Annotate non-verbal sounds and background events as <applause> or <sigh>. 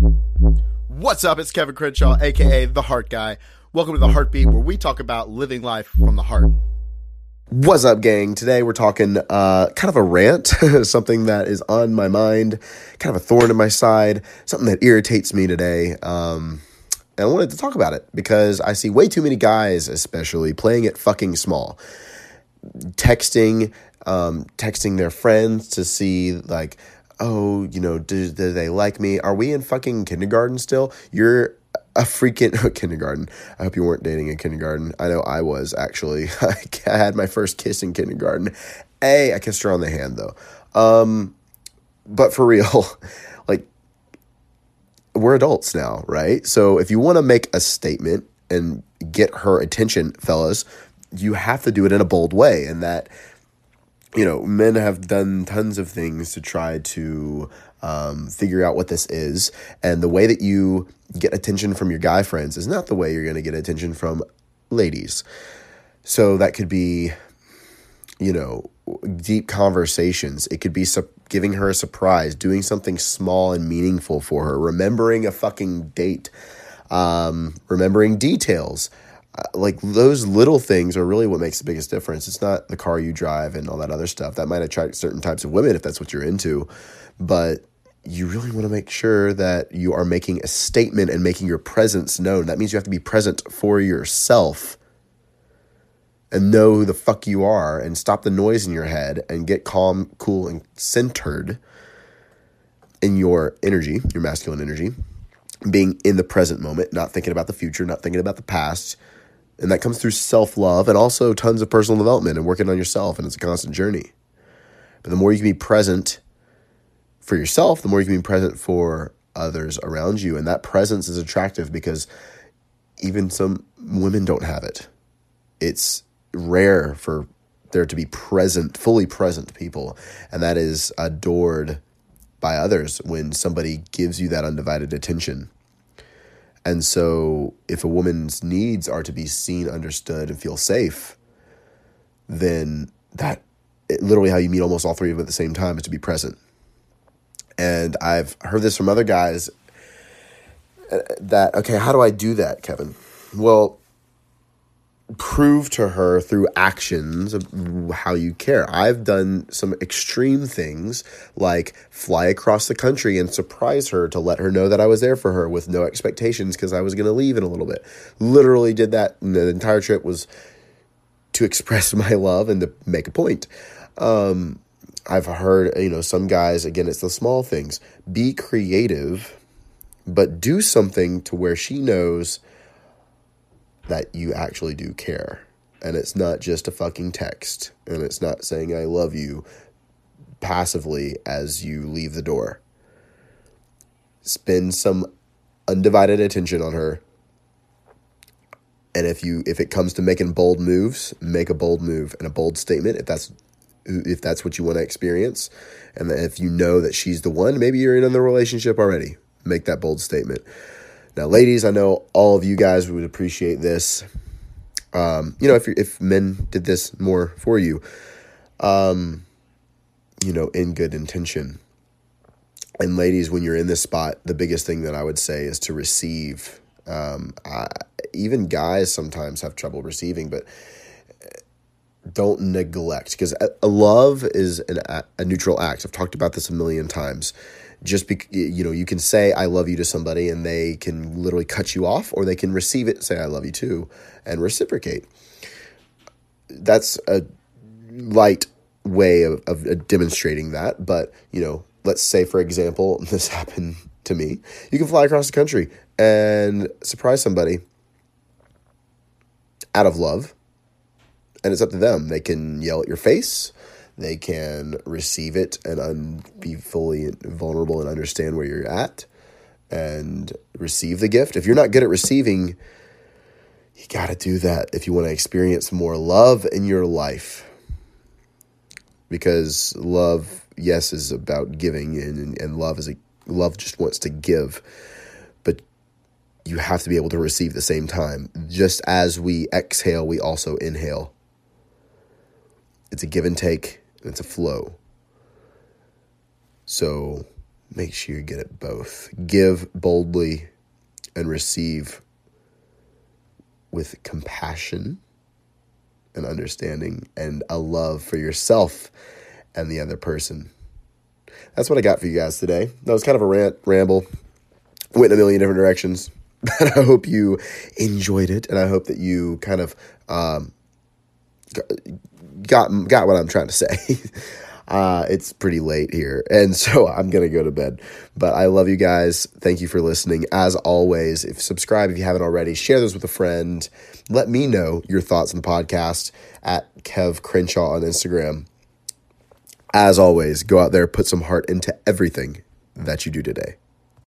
What's up? It's Kevin Crenshaw, aka The Heart Guy. Welcome to The Heartbeat, where we talk about living life from the heart. What's up, gang? Today we're talking uh, kind of a rant, <laughs> something that is on my mind, kind of a thorn in my side, something that irritates me today. Um, and I wanted to talk about it because I see way too many guys, especially, playing it fucking small. Texting, um, texting their friends to see, like, oh, you know, do, do they like me? Are we in fucking kindergarten still? You're a freaking <laughs> kindergarten. I hope you weren't dating in kindergarten. I know I was actually. <laughs> I had my first kiss in kindergarten. A, I kissed her on the hand though. Um, but for <laughs> real, like we're adults now, right? So if you want to make a statement and get her attention, fellas, you have to do it in a bold way, and that you know, men have done tons of things to try to um, figure out what this is. And the way that you get attention from your guy friends is not the way you're going to get attention from ladies. So that could be, you know, deep conversations. It could be su- giving her a surprise, doing something small and meaningful for her, remembering a fucking date, um, remembering details Uh, like those little things are really what makes the biggest difference. It's not the car you drive and all that other stuff. That might attract certain types of women if that's what you're into, but you really want to make sure that you are making a statement and making your presence known. That means you have to be present for yourself and know who the fuck you are and stop the noise in your head and get calm, cool, and centered in your energy, your masculine energy, being in the present moment, not thinking about the future, not thinking about the past and that comes through self love and also tons of personal development and working on yourself. And it's a constant journey. But the more you can be present for yourself, the more you can be present for others around you. And that presence is attractive because even some women don't have it. It's rare for there to be present, fully present people. And that is adored by others when somebody gives you that undivided attention. And so, if a woman's needs are to be seen, understood, and feel safe, then that literally how you meet almost all three of them at the same time is to be present. And I've heard this from other guys uh, that, okay, how do I do that, Kevin? Well, prove to her through actions how you care. I've done some extreme things like fly across the country and surprise her to let her know that I was there for her with no expectations because I was going to leave in a little bit. Literally did that. The entire trip was to <laughs> express my love and to make a point. Um, I've heard, you know, some guys, again, it's the small things. Be creative, but do something to where she knows that you actually do care. And it's not just a fucking text. And it's not saying I love you passively as you leave the door. Spend some undivided attention on her. And if you if it comes to making bold moves, make a bold move and a bold statement if that's if that's what you want to experience. And if you know that she's the one, maybe you're in the relationship already. Make that bold statement. Now, ladies, I know all of you guys would appreciate this. Um, you know, if if men did this more for you, um, you know, in good intention. And ladies, when you're in this spot, the biggest thing that I would say is to receive. Um, I, even guys sometimes have trouble receiving, but don't neglect because love is an, a neutral act. I've talked about this a million times. Just be, you know you can say i love you to somebody and they can literally cut you off or they can receive it and say i love you too and reciprocate. That's a light way of, of uh, demonstrating that but you know let's say for example <laughs> this happened to me. You can fly across the country and surprise somebody out of love and it's up to them they can yell at your face they can receive it and un- be fully vulnerable and understand where you're at and receive the gift. If you're not good at receiving, you got to do that if you want to experience more love in your life. Because love, yes, is about giving, and, and love is a love just wants to give, but you have to be able to receive the same time. Just as we exhale, we also inhale. It's a give and take and it's a flow. So make sure you get it both. Give boldly and receive with compassion and understanding and a love for yourself and the other person. That's what I got for you guys today. That was kind of a rant, ramble, went in a million different directions. <laughs> But I hope you enjoyed it, and I hope that you kind of um, got got what I'm trying to say. <laughs> Uh, it's pretty late here, and so <laughs> I'm gonna go to bed. But I love you guys. Thank you for listening. As always, if subscribe if you haven't already, share this with a friend. Let me know your thoughts on the podcast at Kev Crenshaw on Instagram. As always, go out there, put some heart into everything that you do today.